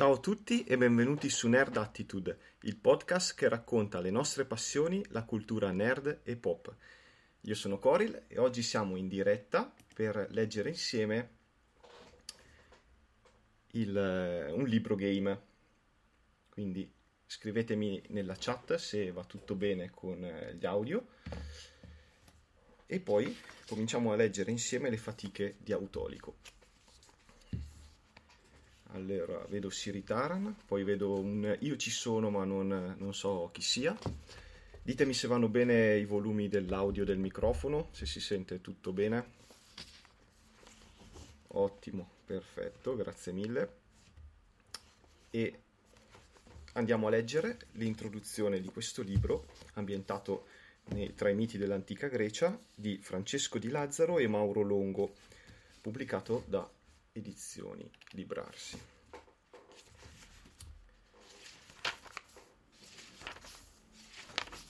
Ciao a tutti e benvenuti su Nerd Attitude, il podcast che racconta le nostre passioni, la cultura nerd e pop. Io sono Coril e oggi siamo in diretta per leggere insieme il, eh, un libro game. Quindi scrivetemi nella chat se va tutto bene con eh, gli audio e poi cominciamo a leggere insieme le fatiche di Autolico. Allora, vedo Siri Taran, poi vedo un io ci sono ma non, non so chi sia. Ditemi se vanno bene i volumi dell'audio del microfono, se si sente tutto bene. Ottimo, perfetto, grazie mille. E andiamo a leggere l'introduzione di questo libro ambientato nei, tra i miti dell'antica Grecia di Francesco di Lazzaro e Mauro Longo, pubblicato da Edizioni Librarsi.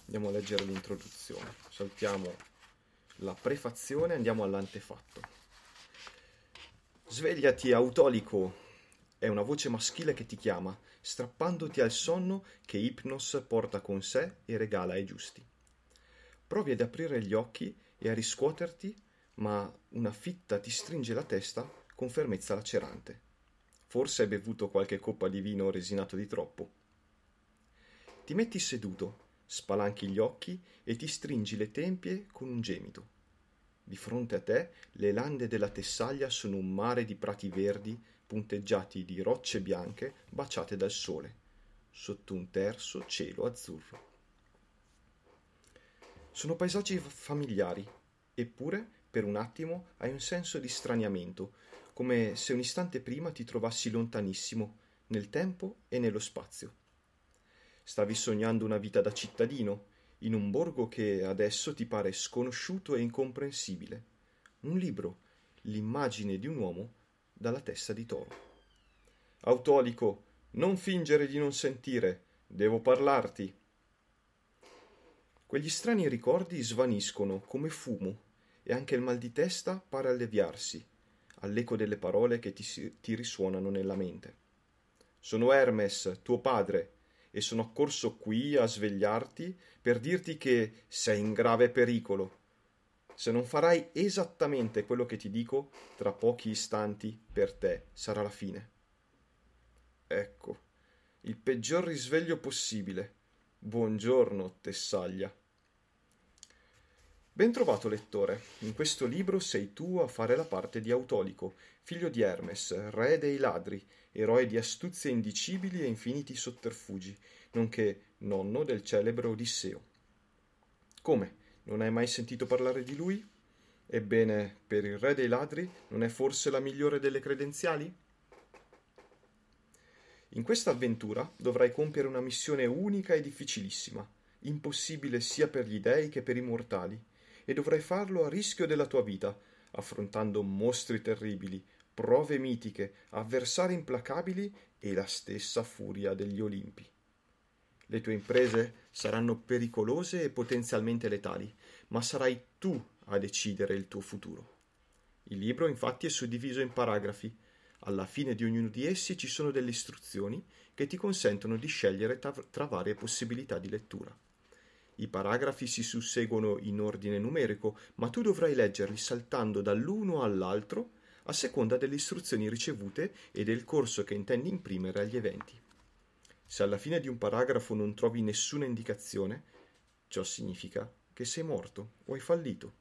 Andiamo a leggere l'introduzione. Saltiamo la prefazione, andiamo all'antefatto. Svegliati, Autolico! È una voce maschile che ti chiama, strappandoti al sonno che Ipnos porta con sé e regala ai giusti. Provi ad aprire gli occhi e a riscuoterti, ma una fitta ti stringe la testa con fermezza lacerante. Forse hai bevuto qualche coppa di vino resinato di troppo. Ti metti seduto, spalanchi gli occhi e ti stringi le tempie con un gemito. Di fronte a te le lande della Tessaglia sono un mare di prati verdi punteggiati di rocce bianche baciate dal sole, sotto un terso cielo azzurro. Sono paesaggi familiari, eppure per un attimo hai un senso di straniamento, come se un istante prima ti trovassi lontanissimo, nel tempo e nello spazio. Stavi sognando una vita da cittadino, in un borgo che adesso ti pare sconosciuto e incomprensibile. Un libro, l'immagine di un uomo dalla testa di toro. Autolico, non fingere di non sentire, devo parlarti. Quegli strani ricordi svaniscono come fumo e anche il mal di testa pare alleviarsi all'eco delle parole che ti, ti risuonano nella mente. Sono Hermes, tuo padre, e sono accorso qui a svegliarti per dirti che sei in grave pericolo se non farai esattamente quello che ti dico, tra pochi istanti per te sarà la fine. Ecco, il peggior risveglio possibile. Buongiorno, Tessaglia. Ben trovato, lettore. In questo libro sei tu a fare la parte di Autolico, figlio di Hermes, re dei ladri, eroe di astuzie indicibili e infiniti sotterfugi, nonché nonno del celebre Odisseo. Come? Non hai mai sentito parlare di lui? Ebbene, per il re dei ladri non è forse la migliore delle credenziali? In questa avventura dovrai compiere una missione unica e difficilissima, impossibile sia per gli dei che per i mortali, e dovrai farlo a rischio della tua vita, affrontando mostri terribili, prove mitiche, avversari implacabili e la stessa furia degli Olimpi. Le tue imprese saranno pericolose e potenzialmente letali, ma sarai tu a decidere il tuo futuro. Il libro infatti è suddiviso in paragrafi. Alla fine di ognuno di essi ci sono delle istruzioni che ti consentono di scegliere tra varie possibilità di lettura. I paragrafi si susseguono in ordine numerico, ma tu dovrai leggerli saltando dall'uno all'altro a seconda delle istruzioni ricevute e del corso che intendi imprimere agli eventi. Se alla fine di un paragrafo non trovi nessuna indicazione, ciò significa che sei morto o hai fallito.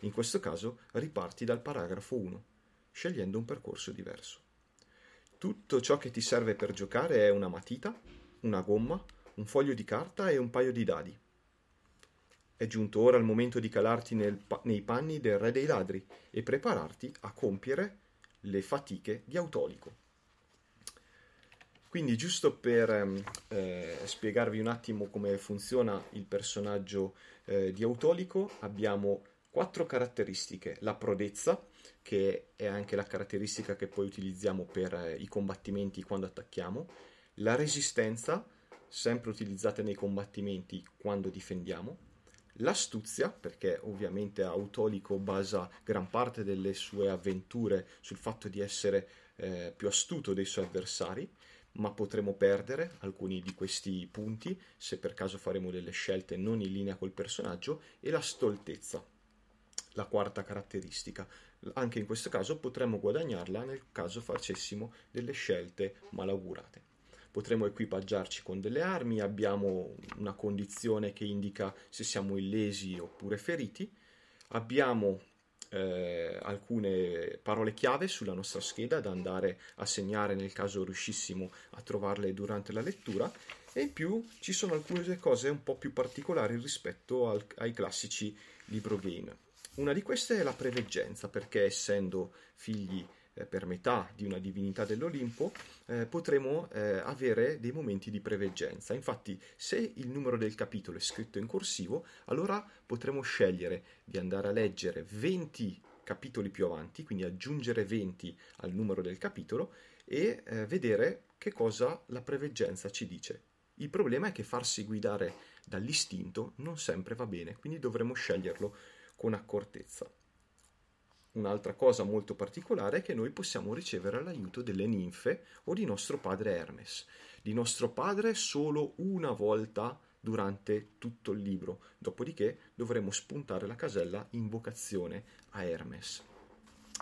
In questo caso riparti dal paragrafo 1, scegliendo un percorso diverso. Tutto ciò che ti serve per giocare è una matita, una gomma, un foglio di carta e un paio di dadi. È giunto ora il momento di calarti nel, nei panni del re dei ladri e prepararti a compiere le fatiche di Autolico. Quindi giusto per ehm, eh, spiegarvi un attimo come funziona il personaggio eh, di Autolico, abbiamo quattro caratteristiche. La prodezza, che è anche la caratteristica che poi utilizziamo per eh, i combattimenti quando attacchiamo. La resistenza, sempre utilizzata nei combattimenti quando difendiamo. L'astuzia, perché ovviamente Autolico basa gran parte delle sue avventure sul fatto di essere eh, più astuto dei suoi avversari ma potremo perdere alcuni di questi punti se per caso faremo delle scelte non in linea col personaggio e la stoltezza, la quarta caratteristica. Anche in questo caso potremmo guadagnarla nel caso facessimo delle scelte malaugurate. Potremo equipaggiarci con delle armi, abbiamo una condizione che indica se siamo illesi oppure feriti, abbiamo eh, alcune parole chiave sulla nostra scheda da andare a segnare nel caso riuscissimo a trovarle durante la lettura e in più ci sono alcune cose un po' più particolari rispetto al, ai classici libro game. Una di queste è la preveggenza, perché essendo figli eh, per metà di una divinità dell'Olimpo, eh, potremo eh, avere dei momenti di preveggenza. Infatti, se il numero del capitolo è scritto in corsivo, allora potremo scegliere di andare a leggere 20 capitoli più avanti, quindi aggiungere 20 al numero del capitolo e eh, vedere che cosa la preveggenza ci dice. Il problema è che farsi guidare dall'istinto non sempre va bene, quindi dovremo sceglierlo con accortezza. Un'altra cosa molto particolare è che noi possiamo ricevere l'aiuto delle ninfe o di nostro padre Hermes. Di nostro padre solo una volta durante tutto il libro, dopodiché dovremo spuntare la casella invocazione a Hermes.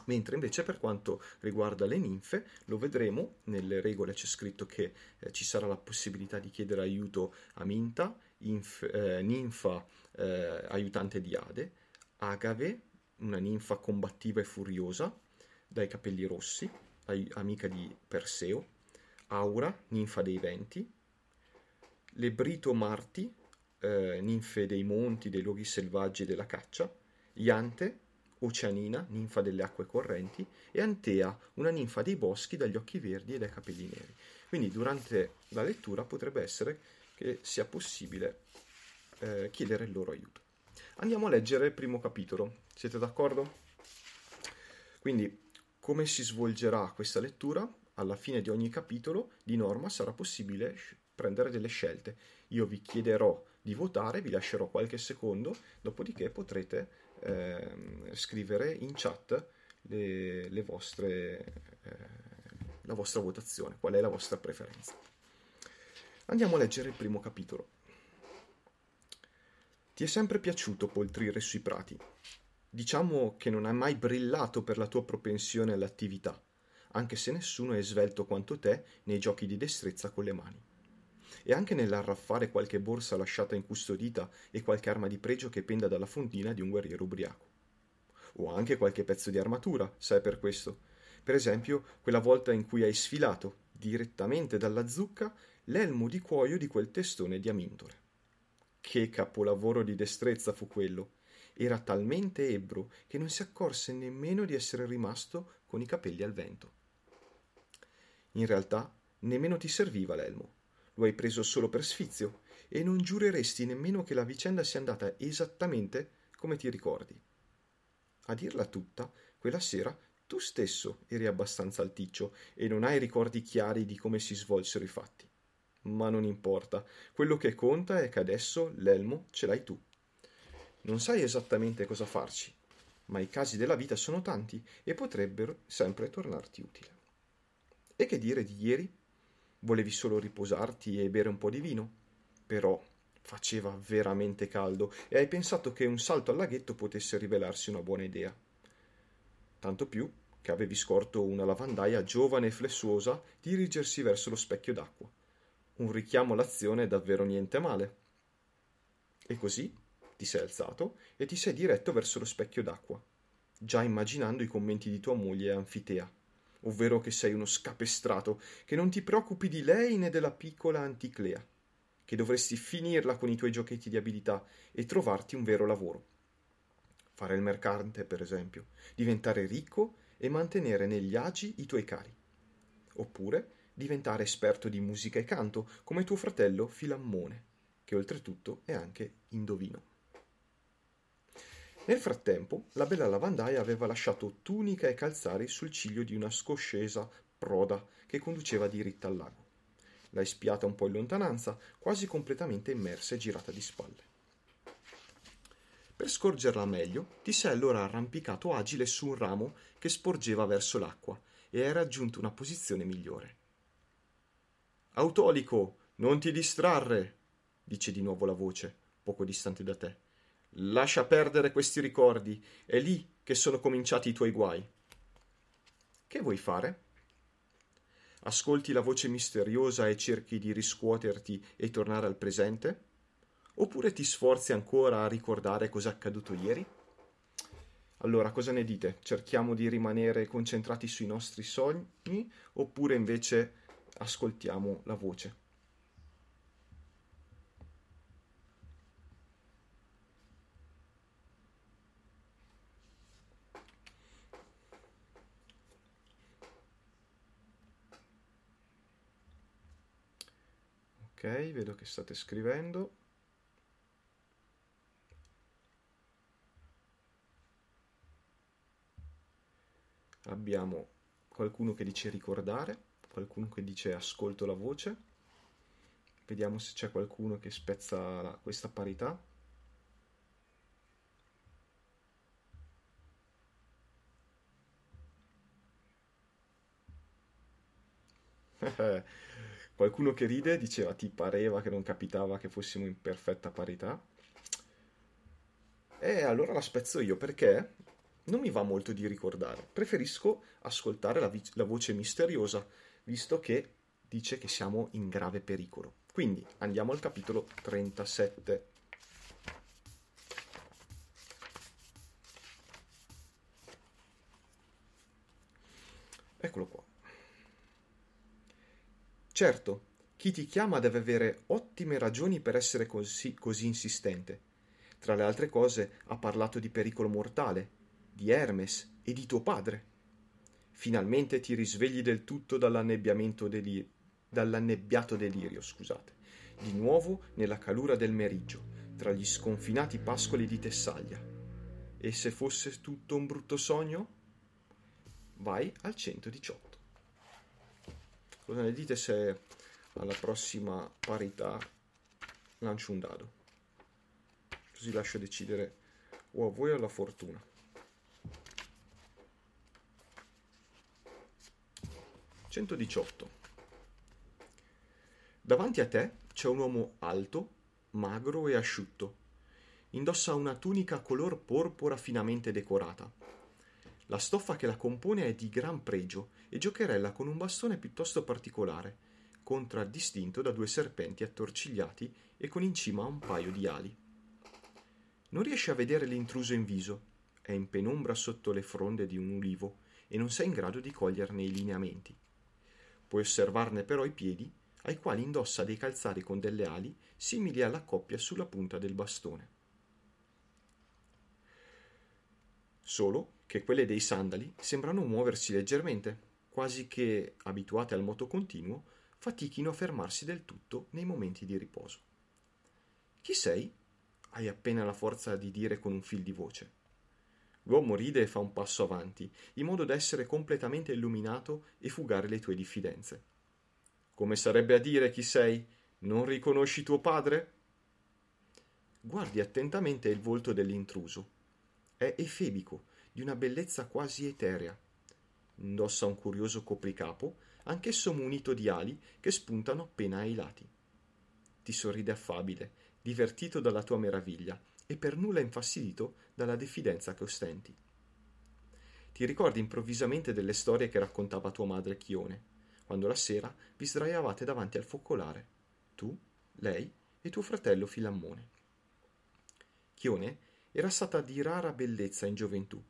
Mentre invece per quanto riguarda le ninfe, lo vedremo, nelle regole c'è scritto che eh, ci sarà la possibilità di chiedere aiuto a Minta, inf, eh, ninfa eh, aiutante di Ade, Agave, una ninfa combattiva e furiosa, dai capelli rossi, amica di Perseo, Aura, ninfa dei venti, le Brito Marti, eh, ninfe dei monti, dei luoghi selvaggi e della caccia, Iante, Oceanina, ninfa delle acque correnti, e Antea, una ninfa dei boschi dagli occhi verdi e dai capelli neri. Quindi durante la lettura potrebbe essere che sia possibile eh, chiedere il loro aiuto. Andiamo a leggere il primo capitolo. Siete d'accordo? Quindi, come si svolgerà questa lettura? Alla fine di ogni capitolo, di norma, sarà possibile prendere delle scelte. Io vi chiederò di votare, vi lascerò qualche secondo, dopodiché potrete eh, scrivere in chat le, le vostre, eh, la vostra votazione, qual è la vostra preferenza. Andiamo a leggere il primo capitolo. Ti è sempre piaciuto poltrire sui prati. Diciamo che non hai mai brillato per la tua propensione all'attività, anche se nessuno è svelto quanto te nei giochi di destrezza con le mani. E anche nell'arraffare qualche borsa lasciata incustodita e qualche arma di pregio che penda dalla fondina di un guerriero ubriaco. O anche qualche pezzo di armatura, sai per questo. Per esempio, quella volta in cui hai sfilato, direttamente dalla zucca, l'elmo di cuoio di quel testone di Amintore. Che capolavoro di destrezza fu quello! Era talmente ebbro che non si accorse nemmeno di essere rimasto con i capelli al vento. In realtà nemmeno ti serviva l'elmo. Lo hai preso solo per sfizio e non giureresti nemmeno che la vicenda sia andata esattamente come ti ricordi. A dirla tutta, quella sera tu stesso eri abbastanza alticcio e non hai ricordi chiari di come si svolsero i fatti ma non importa. Quello che conta è che adesso l'elmo ce l'hai tu. Non sai esattamente cosa farci, ma i casi della vita sono tanti e potrebbero sempre tornarti utile. E che dire di ieri? Volevi solo riposarti e bere un po' di vino? Però faceva veramente caldo e hai pensato che un salto al laghetto potesse rivelarsi una buona idea. Tanto più che avevi scorto una lavandaia giovane e flessuosa dirigersi verso lo specchio d'acqua un richiamo all'azione è davvero niente male. E così ti sei alzato e ti sei diretto verso lo specchio d'acqua, già immaginando i commenti di tua moglie Anfitea, ovvero che sei uno scapestrato, che non ti preoccupi di lei né della piccola Anticlea, che dovresti finirla con i tuoi giochetti di abilità e trovarti un vero lavoro. Fare il mercante, per esempio, diventare ricco e mantenere negli agi i tuoi cari. Oppure diventare esperto di musica e canto, come tuo fratello Filammone, che oltretutto è anche indovino. Nel frattempo, la bella lavandaia aveva lasciato tunica e calzari sul ciglio di una scoscesa proda che conduceva diritta al lago. L'hai spiata un po' in lontananza, quasi completamente immersa e girata di spalle. Per scorgerla meglio, ti sei allora arrampicato agile su un ramo che sporgeva verso l'acqua e hai raggiunto una posizione migliore. Autolico, non ti distrarre, dice di nuovo la voce, poco distante da te. Lascia perdere questi ricordi, è lì che sono cominciati i tuoi guai. Che vuoi fare? Ascolti la voce misteriosa e cerchi di riscuoterti e tornare al presente? Oppure ti sforzi ancora a ricordare cosa è accaduto ieri? Allora, cosa ne dite? Cerchiamo di rimanere concentrati sui nostri sogni oppure invece ascoltiamo la voce? Ok, vedo che state scrivendo. Abbiamo qualcuno che dice ricordare, qualcuno che dice ascolto la voce. Vediamo se c'è qualcuno che spezza la, questa parità. Qualcuno che ride diceva ti pareva che non capitava che fossimo in perfetta parità. E allora la spezzo io perché non mi va molto di ricordare. Preferisco ascoltare la, vi- la voce misteriosa, visto che dice che siamo in grave pericolo. Quindi andiamo al capitolo 37. Eccolo qua. Certo, chi ti chiama deve avere ottime ragioni per essere così, così insistente. Tra le altre cose ha parlato di pericolo mortale, di Hermes e di tuo padre. Finalmente ti risvegli del tutto dall'annebbiamento deli- dall'annebbiato delirio, scusate, di nuovo nella calura del meriggio, tra gli sconfinati pascoli di Tessaglia. E se fosse tutto un brutto sogno? Vai al 118. Cosa ne dite se alla prossima parità lancio un dado? Così lascio decidere o a voi o alla fortuna. 118. Davanti a te c'è un uomo alto, magro e asciutto. Indossa una tunica color porpora finamente decorata. La stoffa che la compone è di gran pregio e giocherella con un bastone piuttosto particolare, contraddistinto da due serpenti attorcigliati e con in cima un paio di ali. Non riesci a vedere l'intruso in viso, è in penombra sotto le fronde di un ulivo e non sei in grado di coglierne i lineamenti. Puoi osservarne però i piedi, ai quali indossa dei calzari con delle ali simili alla coppia sulla punta del bastone. Solo che quelle dei sandali sembrano muoversi leggermente, quasi che, abituate al moto continuo, fatichino a fermarsi del tutto nei momenti di riposo. Chi sei? Hai appena la forza di dire con un fil di voce. L'uomo ride e fa un passo avanti, in modo da essere completamente illuminato e fugare le tue diffidenze. Come sarebbe a dire chi sei? Non riconosci tuo padre? Guardi attentamente il volto dell'intruso. È efebico, di una bellezza quasi eterea. Indossa un curioso copricapo, anch'esso munito di ali che spuntano appena ai lati. Ti sorride affabile, divertito dalla tua meraviglia, e per nulla infastidito dalla diffidenza che ostenti. Ti ricordi improvvisamente delle storie che raccontava tua madre Chione, quando la sera vi sdraiavate davanti al focolare, tu, lei e tuo fratello Filammone. Chione era stata di rara bellezza in gioventù.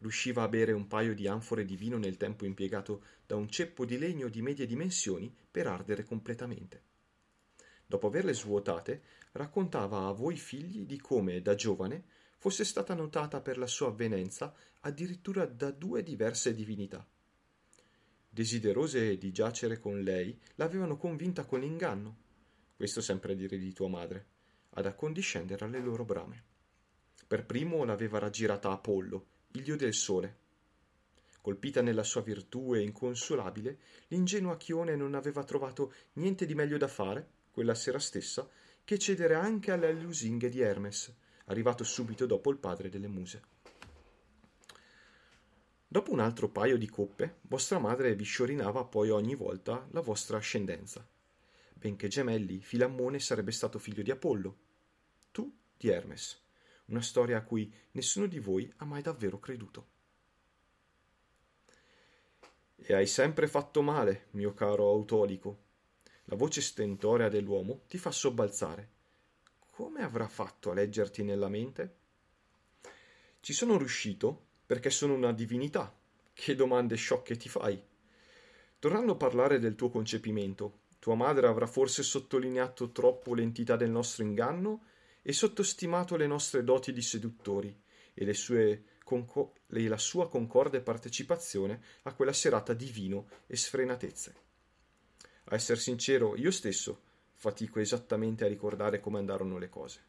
Riusciva a bere un paio di anfore di vino nel tempo impiegato da un ceppo di legno di medie dimensioni per ardere completamente. Dopo averle svuotate, raccontava a voi figli di come, da giovane, fosse stata notata per la sua avvenenza addirittura da due diverse divinità. Desiderose di giacere con lei, l'avevano convinta con l'inganno, questo sempre a dire di tua madre, ad accondiscendere alle loro brame. Per primo l'aveva raggirata Apollo, il dio del sole. Colpita nella sua virtù e inconsolabile, l'ingenua Chione non aveva trovato niente di meglio da fare quella sera stessa, che cedere anche alle lusinghe di Hermes, arrivato subito dopo il padre delle muse. Dopo un altro paio di coppe, vostra madre vi sciorinava poi ogni volta la vostra ascendenza. benché gemelli, Filammone sarebbe stato figlio di Apollo, tu di Hermes, una storia a cui nessuno di voi ha mai davvero creduto. E hai sempre fatto male, mio caro Autolico. La voce stentorea dell'uomo ti fa sobbalzare. Come avrà fatto a leggerti nella mente? Ci sono riuscito perché sono una divinità. Che domande sciocche ti fai? Tornando a parlare del tuo concepimento, tua madre avrà forse sottolineato troppo l'entità del nostro inganno e sottostimato le nostre doti di seduttori e, sue la sua concorde partecipazione a quella serata di vino e sfrenatezze. A essere sincero, io stesso fatico esattamente a ricordare come andarono le cose.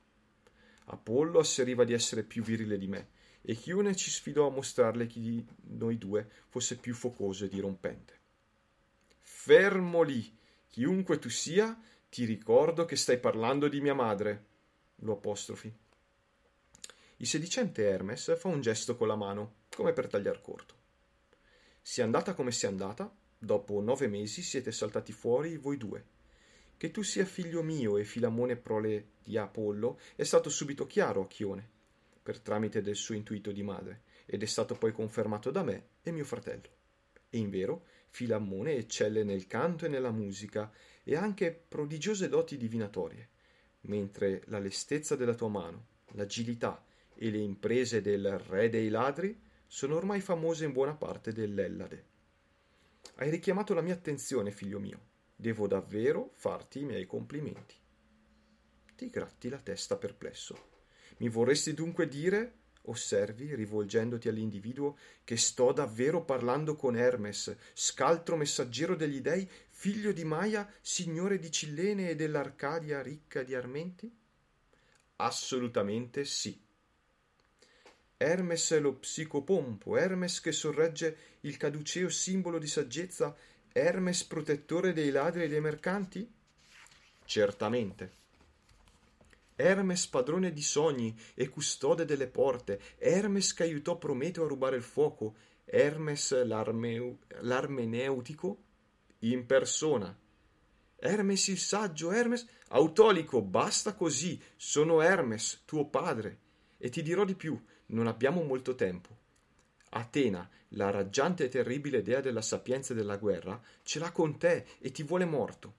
Apollo asseriva di essere più virile di me e Chiune ci sfidò a mostrarle chi di noi due fosse più focoso e dirompente. Fermo lì! Chiunque tu sia, ti ricordo che stai parlando di mia madre. Lo apostrofi. Il sedicente Hermes fa un gesto con la mano, come per tagliar corto. Sia andata come sia andata, dopo nove mesi siete saltati fuori voi due. Che tu sia figlio mio e Filamone prole di Apollo è stato subito chiaro a Chione, per tramite del suo intuito di madre, ed è stato poi confermato da me e mio fratello. E invero, Filammone eccelle nel canto e nella musica e anche prodigiose doti divinatorie, mentre la lestezza della tua mano, l'agilità e le imprese del re dei ladri sono ormai famose in buona parte dell'Ellade. Hai richiamato la mia attenzione, figlio mio. Devo davvero farti i miei complimenti. Ti gratti la testa perplesso. Mi vorresti dunque dire, osservi, rivolgendoti all'individuo, che sto davvero parlando con Hermes, scaltro messaggero degli dei, figlio di Maia, signore di Cillene e dell'Arcadia ricca di armenti? Assolutamente sì. Hermes è lo psicopompo, Hermes che sorregge il caduceo simbolo di saggezza, Hermes protettore dei ladri e dei mercanti? Certamente. Hermes padrone di sogni e custode delle porte, Hermes che aiutò Prometeo a rubare il fuoco, Hermes l'armeu- l'armeneutico in persona. Hermes il saggio, Hermes Autolico, basta così, sono Hermes, tuo padre. E ti dirò di più, non abbiamo molto tempo. Atena, la raggiante e terribile dea della sapienza e della guerra, ce l'ha con te e ti vuole morto.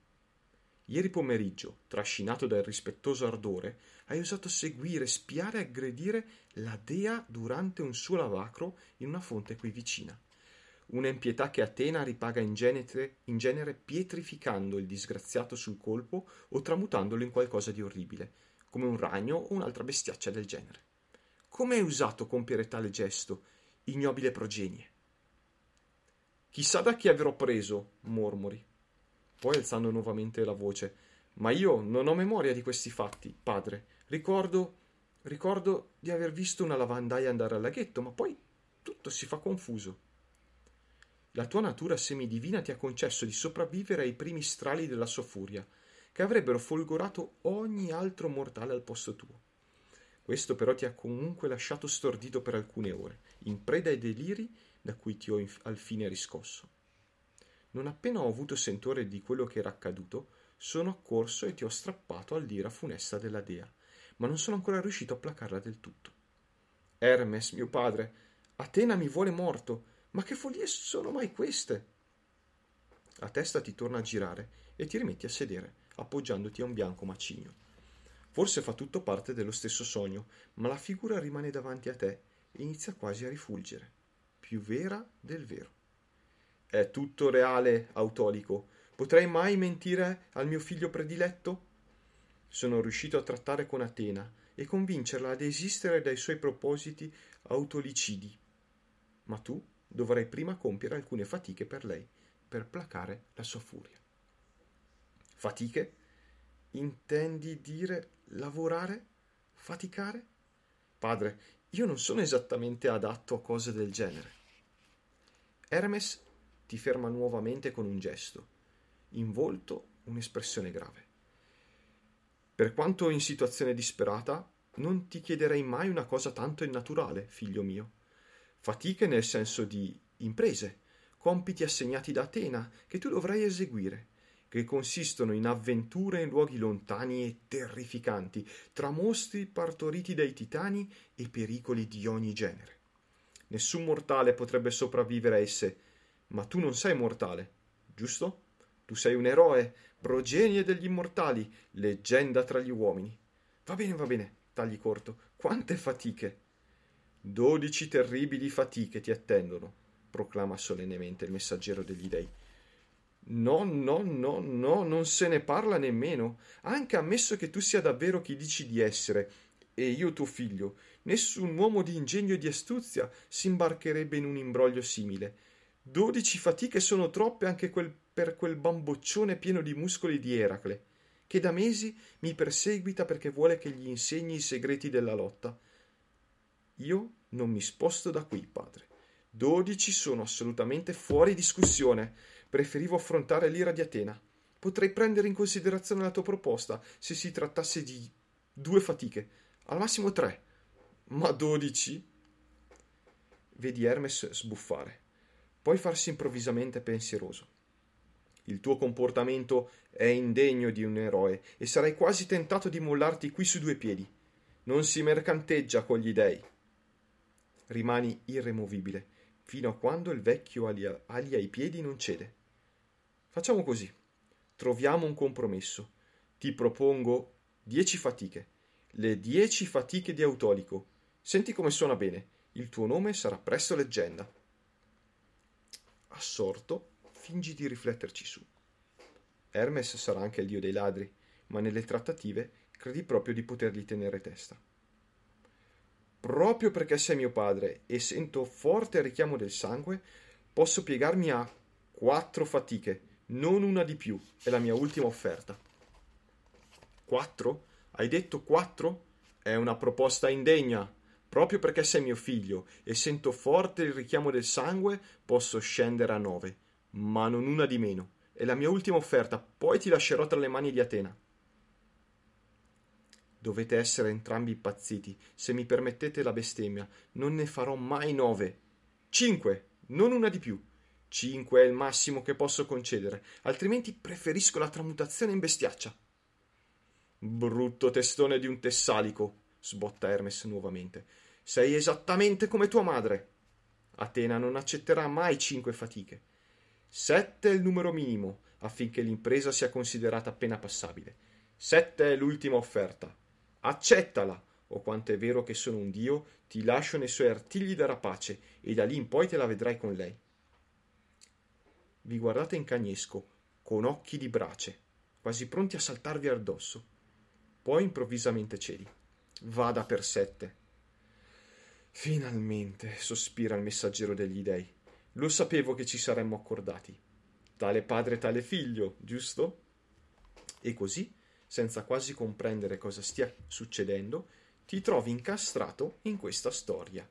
Ieri pomeriggio, trascinato dal rispettoso ardore, hai osato seguire, spiare e aggredire la dea durante un suo lavacro in una fonte qui vicina. Una impietà che Atena ripaga in genere, in genere pietrificando il disgraziato sul colpo o tramutandolo in qualcosa di orribile, come un ragno o un'altra bestiaccia del genere. Come hai usato compiere tale gesto, ignobile progenie? Chissà da chi avrò preso, mormori. Poi alzando nuovamente la voce. Ma io non ho memoria di questi fatti, padre. Ricordo. ricordo di aver visto una lavandaia andare al laghetto, ma poi tutto si fa confuso. La tua natura semidivina ti ha concesso di sopravvivere ai primi strali della sua furia, che avrebbero folgorato ogni altro mortale al posto tuo. Questo però ti ha comunque lasciato stordito per alcune ore, in preda ai deliri da cui ti ho alfine riscosso. Non appena ho avuto sentore di quello che era accaduto, sono accorso e ti ho strappato all'ira funesta della dea, ma non sono ancora riuscito a placarla del tutto. Hermes, mio padre, Atena mi vuole morto, ma che follie sono mai queste? La testa ti torna a girare e ti rimetti a sedere, appoggiandoti a un bianco macigno. Forse fa tutto parte dello stesso sogno, ma la figura rimane davanti a te e inizia quasi a rifulgere, più vera del vero. È tutto reale, Autolico. Potrei mai mentire al mio figlio prediletto? Sono riuscito a trattare con Atena e convincerla a desistere dai suoi propositi autolicidi. Ma tu dovrai prima compiere alcune fatiche per lei, per placare la sua furia. Fatiche? Intendi dire lavorare? Faticare? Padre, io non sono esattamente adatto a cose del genere. Hermes ti ferma nuovamente con un gesto, in volto un'espressione grave. Per quanto in situazione disperata, non ti chiederei mai una cosa tanto innaturale, figlio mio. Fatiche nel senso di imprese, compiti assegnati da Atena che tu dovrai eseguire che consistono in avventure in luoghi lontani e terrificanti, tra mostri partoriti dai titani e pericoli di ogni genere. Nessun mortale potrebbe sopravvivere a esse, ma tu non sei mortale, giusto? Tu sei un eroe, progenie degli immortali, leggenda tra gli uomini. Va bene, va bene, tagli corto. Quante fatiche! Dodici terribili fatiche ti attendono, proclama solennemente il messaggero degli dei. No, no, no, no, non se ne parla nemmeno. Anche ammesso che tu sia davvero chi dici di essere, e io tuo figlio, nessun uomo di ingegno e di astuzia si imbarcherebbe in un imbroglio simile. Dodici fatiche sono troppe anche quel, per quel bamboccione pieno di muscoli di Eracle, che da mesi mi perseguita perché vuole che gli insegni i segreti della lotta. Io non mi sposto da qui, padre. Dodici sono assolutamente fuori discussione. Preferivo affrontare l'ira di Atena. Potrei prendere in considerazione la tua proposta se si trattasse di due fatiche, al massimo tre. Ma dodici? Vedi Hermes sbuffare, poi farsi improvvisamente pensieroso. Il tuo comportamento è indegno di un eroe e sarai quasi tentato di mollarti qui su due piedi. Non si mercanteggia con gli dei rimani irremovibile, fino a quando il vecchio alia ai piedi non cede. Facciamo così. Troviamo un compromesso. Ti propongo dieci fatiche. Le dieci fatiche di Autolico. Senti come suona bene. Il tuo nome sarà presto leggenda. Assorto, fingi di rifletterci su. Hermes sarà anche il dio dei ladri, ma nelle trattative credi proprio di potergli tenere testa proprio perché sei mio padre e sento forte richiamo del sangue, posso piegarmi a quattro fatiche, non una di più, è la mia ultima offerta. Quattro? Hai detto quattro? È una proposta indegna. Proprio perché sei mio figlio e sento forte il richiamo del sangue, posso scendere a nove, ma non una di meno. È la mia ultima offerta, poi ti lascerò tra le mani di Atena. Dovete essere entrambi impazziti. Se mi permettete la bestemmia, non ne farò mai nove. Cinque, non una di più. Cinque è il massimo che posso concedere, altrimenti preferisco la tramutazione in bestiaccia. Brutto testone di un tessalico, sbotta Hermes nuovamente. Sei esattamente come tua madre. Atena non accetterà mai cinque fatiche. Sette è il numero minimo affinché l'impresa sia considerata appena passabile. Sette è l'ultima offerta. Accettala, o quanto è vero che sono un dio, ti lascio nei suoi artigli da rapace e da lì in poi te la vedrai con lei. Vi guardate in cagnesco, con occhi di brace, quasi pronti a saltarvi addosso. Poi improvvisamente cedi. Vada per sette. Finalmente, sospira il messaggero degli dei. Lo sapevo che ci saremmo accordati. Tale padre, tale figlio, giusto? E così senza quasi comprendere cosa stia succedendo, ti trovi incastrato in questa storia,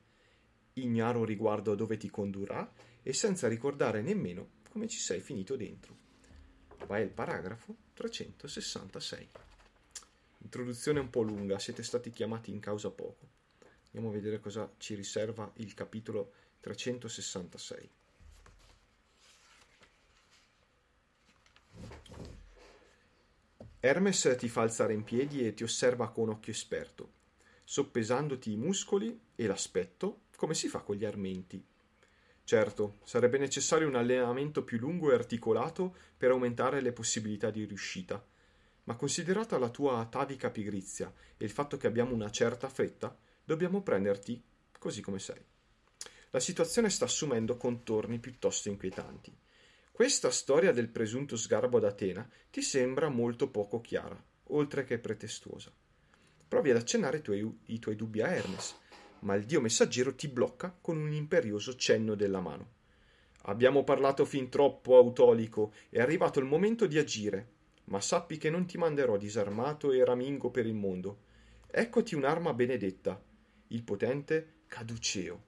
ignaro riguardo a dove ti condurrà e senza ricordare nemmeno come ci sei finito dentro. Vai al paragrafo 366. Introduzione un po' lunga, siete stati chiamati in causa poco. Andiamo a vedere cosa ci riserva il capitolo 366. Hermes ti fa alzare in piedi e ti osserva con occhio esperto, soppesandoti i muscoli e l'aspetto, come si fa con gli armenti. Certo, sarebbe necessario un allenamento più lungo e articolato per aumentare le possibilità di riuscita, ma considerata la tua atavica pigrizia e il fatto che abbiamo una certa fretta, dobbiamo prenderti così come sei. La situazione sta assumendo contorni piuttosto inquietanti. Questa storia del presunto sgarbo ad Atena ti sembra molto poco chiara, oltre che pretestuosa. Provi ad accennare i tuoi, i tuoi dubbi a Hermes, ma il dio messaggero ti blocca con un imperioso cenno della mano. Abbiamo parlato fin troppo, Autolico, è arrivato il momento di agire, ma sappi che non ti manderò disarmato e ramingo per il mondo. Eccoti un'arma benedetta, il potente Caduceo.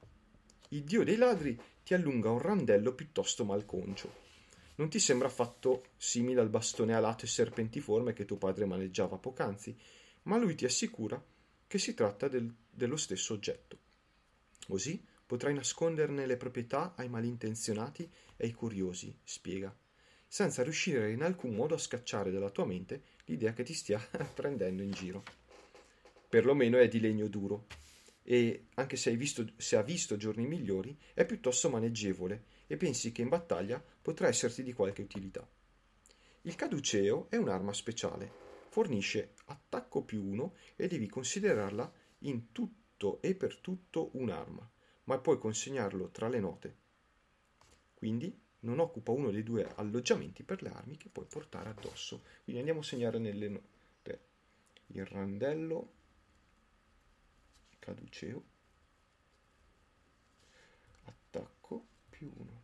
Il dio dei ladri ti allunga un randello piuttosto malconcio non ti sembra affatto simile al bastone alato e serpentiforme che tuo padre maneggiava poc'anzi, ma lui ti assicura che si tratta del, dello stesso oggetto. Così potrai nasconderne le proprietà ai malintenzionati e ai curiosi, spiega. senza riuscire in alcun modo a scacciare dalla tua mente l'idea che ti stia prendendo in giro. Perlomeno è di legno duro e, anche se, visto, se ha visto giorni migliori, è piuttosto maneggevole e pensi che in battaglia potrà esserti di qualche utilità. Il caduceo è un'arma speciale, fornisce attacco più uno e devi considerarla in tutto e per tutto un'arma, ma puoi consegnarlo tra le note. Quindi non occupa uno dei due alloggiamenti per le armi che puoi portare addosso. Quindi andiamo a segnare nelle note il randello caduceo attacco più uno.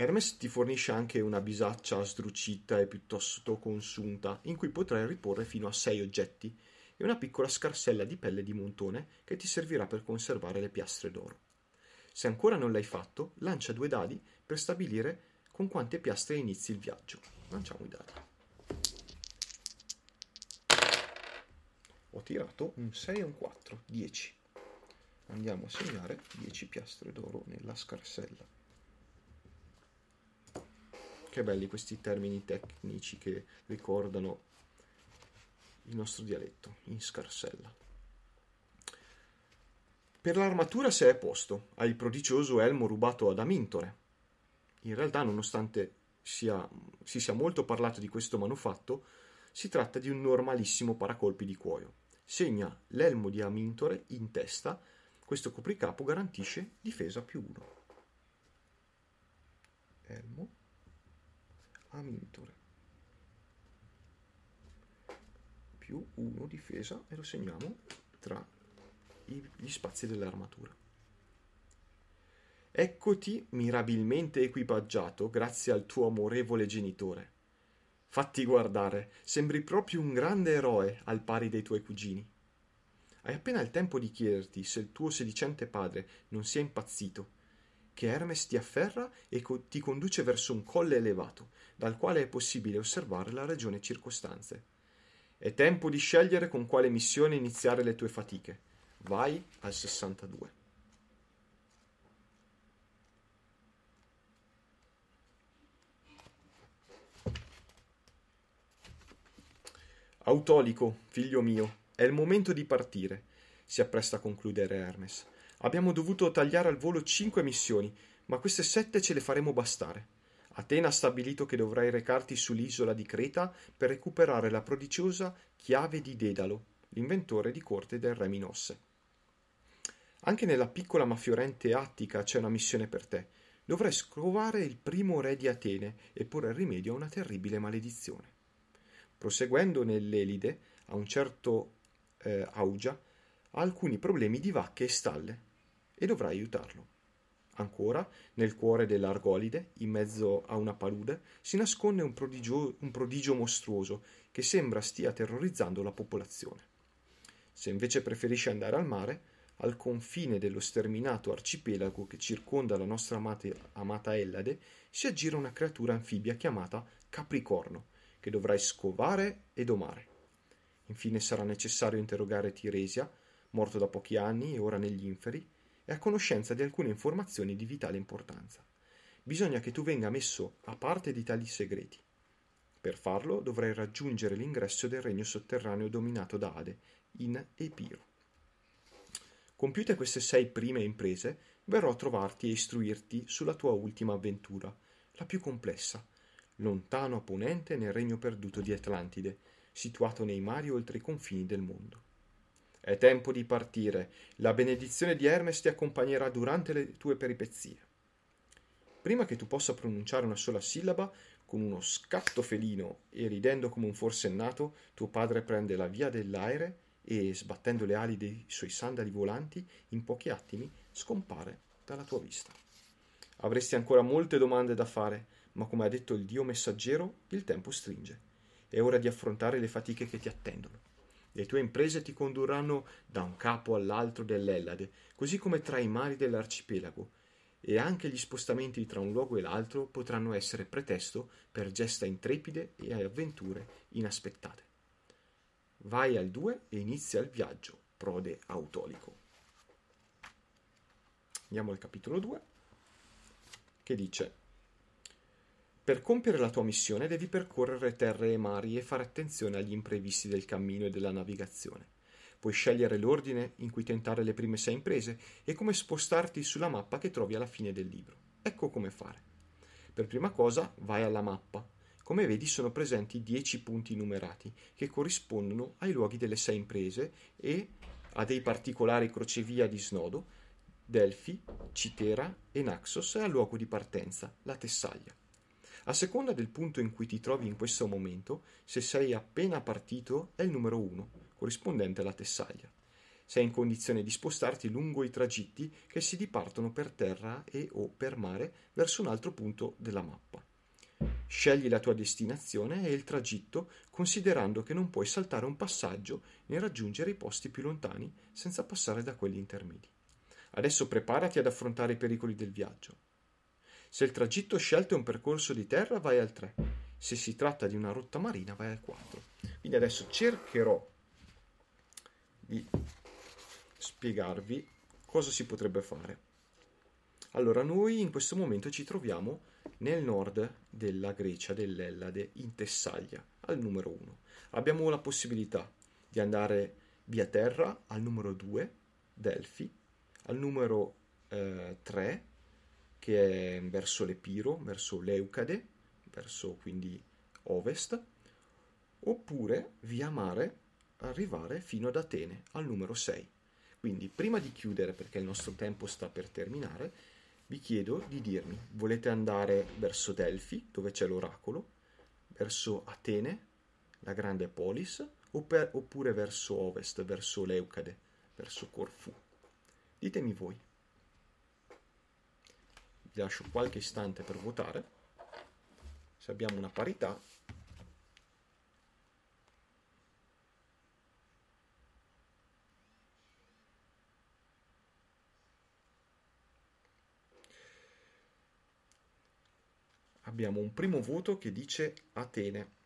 Hermes ti fornisce anche una bisaccia sdrucita e piuttosto consunta, in cui potrai riporre fino a sei oggetti, e una piccola scarsella di pelle di montone che ti servirà per conservare le piastre d'oro. Se ancora non l'hai fatto, lancia due dadi per stabilire con quante piastre inizi il viaggio. Lanciamo i dadi. Ho tirato un 6 e un 4, 10. Andiamo a segnare 10 piastre d'oro nella scarsella. Che belli questi termini tecnici che ricordano il nostro dialetto, in scarsella. Per l'armatura sei a posto, hai il prodigioso elmo rubato ad Amintore. In realtà, nonostante sia, si sia molto parlato di questo manufatto, si tratta di un normalissimo paracolpi di cuoio. Segna l'elmo di Amintore in testa, questo copricapo garantisce difesa più 1. Elmo Amintore più 1 difesa e lo segniamo tra gli spazi dell'armatura. Eccoti mirabilmente equipaggiato grazie al tuo amorevole genitore. Fatti guardare, sembri proprio un grande eroe al pari dei tuoi cugini. Hai appena il tempo di chiederti se il tuo sedicente padre non sia impazzito, che Hermes ti afferra e co- ti conduce verso un colle elevato, dal quale è possibile osservare la regione circostanze. È tempo di scegliere con quale missione iniziare le tue fatiche vai al 62. Autolico, figlio mio, è il momento di partire, si appresta a concludere Hermes. Abbiamo dovuto tagliare al volo cinque missioni, ma queste sette ce le faremo bastare. Atena ha stabilito che dovrai recarti sull'isola di Creta per recuperare la prodigiosa chiave di Dedalo, l'inventore di corte del re Minosse. Anche nella piccola ma fiorente Attica c'è una missione per te. Dovrai scovare il primo re di Atene e porre rimedio a una terribile maledizione. Proseguendo nell'Elide, a un certo eh, Augia, ha alcuni problemi di vacche e stalle e dovrai aiutarlo. Ancora, nel cuore dell'Argolide, in mezzo a una palude, si nasconde un prodigio, un prodigio mostruoso che sembra stia terrorizzando la popolazione. Se invece preferisci andare al mare, al confine dello sterminato arcipelago che circonda la nostra amata, amata Ellade, si aggira una creatura anfibia chiamata Capricorno, che dovrai scovare e domare. Infine sarà necessario interrogare Tiresia, morto da pochi anni e ora negli inferi, e a conoscenza di alcune informazioni di vitale importanza. Bisogna che tu venga messo a parte di tali segreti. Per farlo dovrai raggiungere l'ingresso del regno sotterraneo dominato da Ade, in Epiro. Compiute queste sei prime imprese, verrò a trovarti e istruirti sulla tua ultima avventura, la più complessa, lontano a ponente nel regno perduto di Atlantide, situato nei mari oltre i confini del mondo. È tempo di partire, la benedizione di Hermes ti accompagnerà durante le tue peripezie. Prima che tu possa pronunciare una sola sillaba, con uno scatto felino e ridendo come un forsennato, tuo padre prende la via dell'aere e, sbattendo le ali dei suoi sandali volanti, in pochi attimi scompare dalla tua vista. Avresti ancora molte domande da fare, ma come ha detto il Dio messaggero, il tempo stringe. È ora di affrontare le fatiche che ti attendono. Le tue imprese ti condurranno da un capo all'altro dell'Ellade, così come tra i mari dell'arcipelago, e anche gli spostamenti tra un luogo e l'altro potranno essere pretesto per gesta intrepide e avventure inaspettate. Vai al 2 e inizia il viaggio, prode autolico. Andiamo al capitolo 2, che dice Per compiere la tua missione devi percorrere terre e mari e fare attenzione agli imprevisti del cammino e della navigazione. Puoi scegliere l'ordine in cui tentare le prime sei imprese e come spostarti sulla mappa che trovi alla fine del libro. Ecco come fare. Per prima cosa vai alla mappa. Come vedi sono presenti 10 punti numerati che corrispondono ai luoghi delle sei imprese e a dei particolari crocevia di snodo, Delfi, Citera e Naxos e al luogo di partenza, la Tessaglia. A seconda del punto in cui ti trovi in questo momento, se sei appena partito è il numero 1, corrispondente alla Tessaglia. Sei in condizione di spostarti lungo i tragitti che si dipartono per terra e o per mare verso un altro punto della mappa. Scegli la tua destinazione e il tragitto considerando che non puoi saltare un passaggio né raggiungere i posti più lontani senza passare da quelli intermedi. Adesso preparati ad affrontare i pericoli del viaggio. Se il tragitto scelto è un percorso di terra, vai al 3. Se si tratta di una rotta marina, vai al 4. Quindi adesso cercherò di spiegarvi cosa si potrebbe fare. Allora, noi in questo momento ci troviamo nel nord della Grecia, dell'Ellade, in Tessaglia, al numero 1. Abbiamo la possibilità di andare via terra al numero 2, Delfi, al numero eh, 3, che è verso l'Epiro, verso l'Eucade, verso quindi ovest, oppure via mare arrivare fino ad Atene, al numero 6. Quindi prima di chiudere, perché il nostro tempo sta per terminare, vi chiedo di dirmi, volete andare verso Delfi, dove c'è l'oracolo, verso Atene, la grande polis, oppure verso ovest, verso l'Eucade, verso Corfù? Ditemi voi. Vi lascio qualche istante per votare. Se abbiamo una parità, abbiamo un primo voto che dice Atene.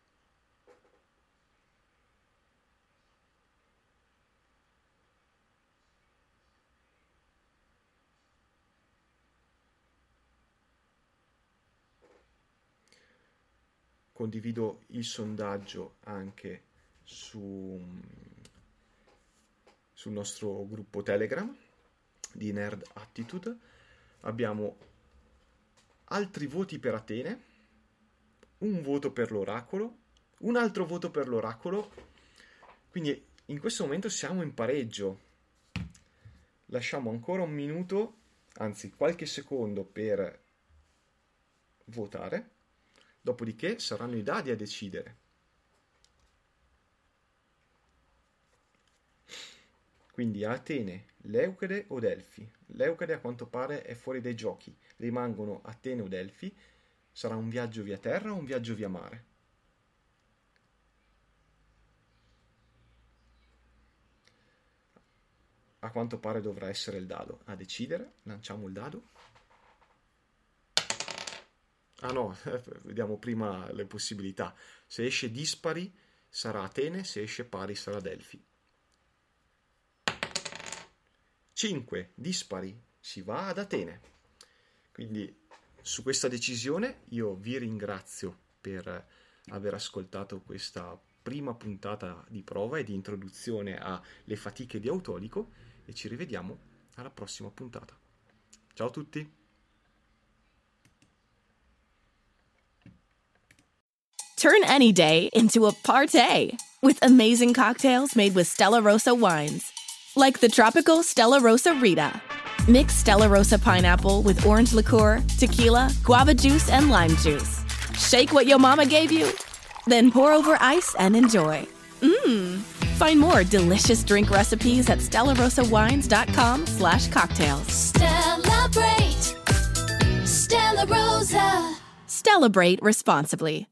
Condivido il sondaggio anche su, sul nostro gruppo Telegram di Nerd Attitude. Abbiamo altri voti per Atene, un voto per l'oracolo, un altro voto per l'oracolo. Quindi in questo momento siamo in pareggio. Lasciamo ancora un minuto, anzi qualche secondo per votare. Dopodiché saranno i dadi a decidere. Quindi Atene, Leucade o Delfi. Leucade a quanto pare è fuori dai giochi. Rimangono Atene o Delfi. Sarà un viaggio via terra o un viaggio via mare? A quanto pare dovrà essere il dado a decidere. Lanciamo il dado. Ah no, vediamo prima le possibilità. Se esce dispari sarà Atene, se esce pari sarà Delfi. 5 dispari si va ad Atene. Quindi su questa decisione io vi ringrazio per aver ascoltato questa prima puntata di prova e di introduzione alle fatiche di Autolico e ci rivediamo alla prossima puntata. Ciao a tutti! Turn any day into a party with amazing cocktails made with Stella Rosa wines. Like the tropical Stella Rosa Rita. Mix Stella Rosa pineapple with orange liqueur, tequila, guava juice, and lime juice. Shake what your mama gave you, then pour over ice and enjoy. Mmm. Find more delicious drink recipes at stellarosawines.com slash cocktails. Celebrate. Stella Rosa. Celebrate responsibly.